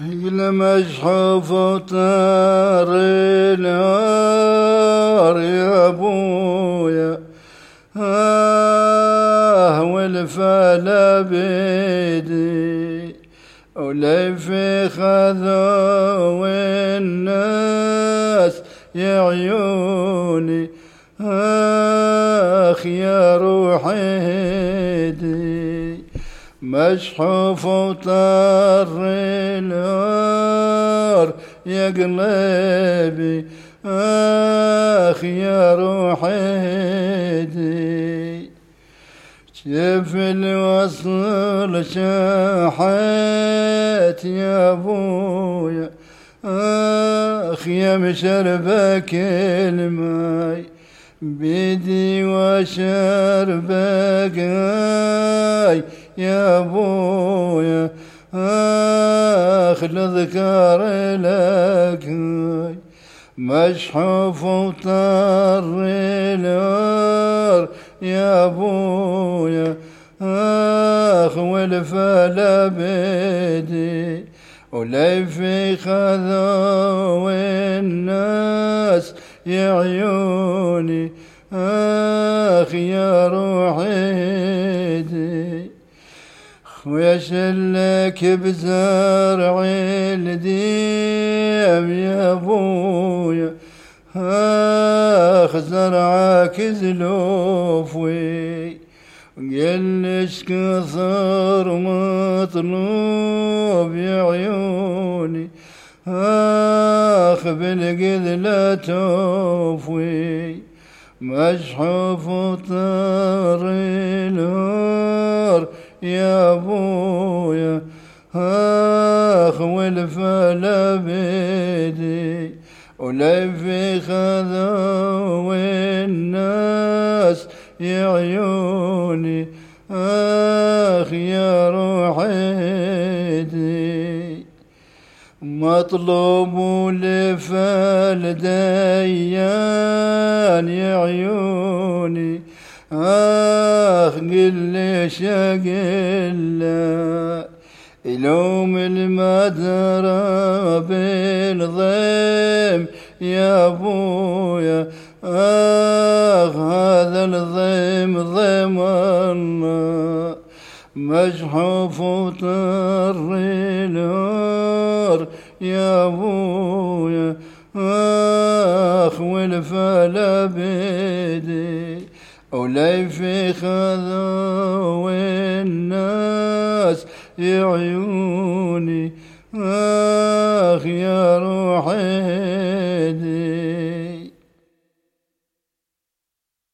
مشحوف طار النار يا أبويا. آه والفلا بيدي. وليفي خذوا الناس يا عيوني. آخ يا روحي مشحوف وطر النار يا قلبي آخ يا روحي شوف الوصل شاحت يا أبويا آخ يا مشربك الماي. بيدي وشربك يا أبويا اخ نذكر لك. مشحوف وطر يا أبويا آخ والفلا بيدي وليفي خذوا الناس يا عيوني آخ يا روحي. ويشلك بزرع الديم يا أبويا. آخ زرعك زلوفي قلش كثر مطلوب يا عيوني. آخ بالقذلة توفي مشحوف طر النار. يا أبويا أخ والفلا بيدي وليفي خذوا الناس يا عيوني أخ يا روحي مطلوب لفالديان يا عيوني آخ قل شقلا يلوم المدرى بالضيم يا أبويا. آخ هذا الضيم ضيمنا مجحوف طر النار يا أبويا. آخ والفلا بيدي. وليفي خذوا الناس يا عيوني اخ يا روحي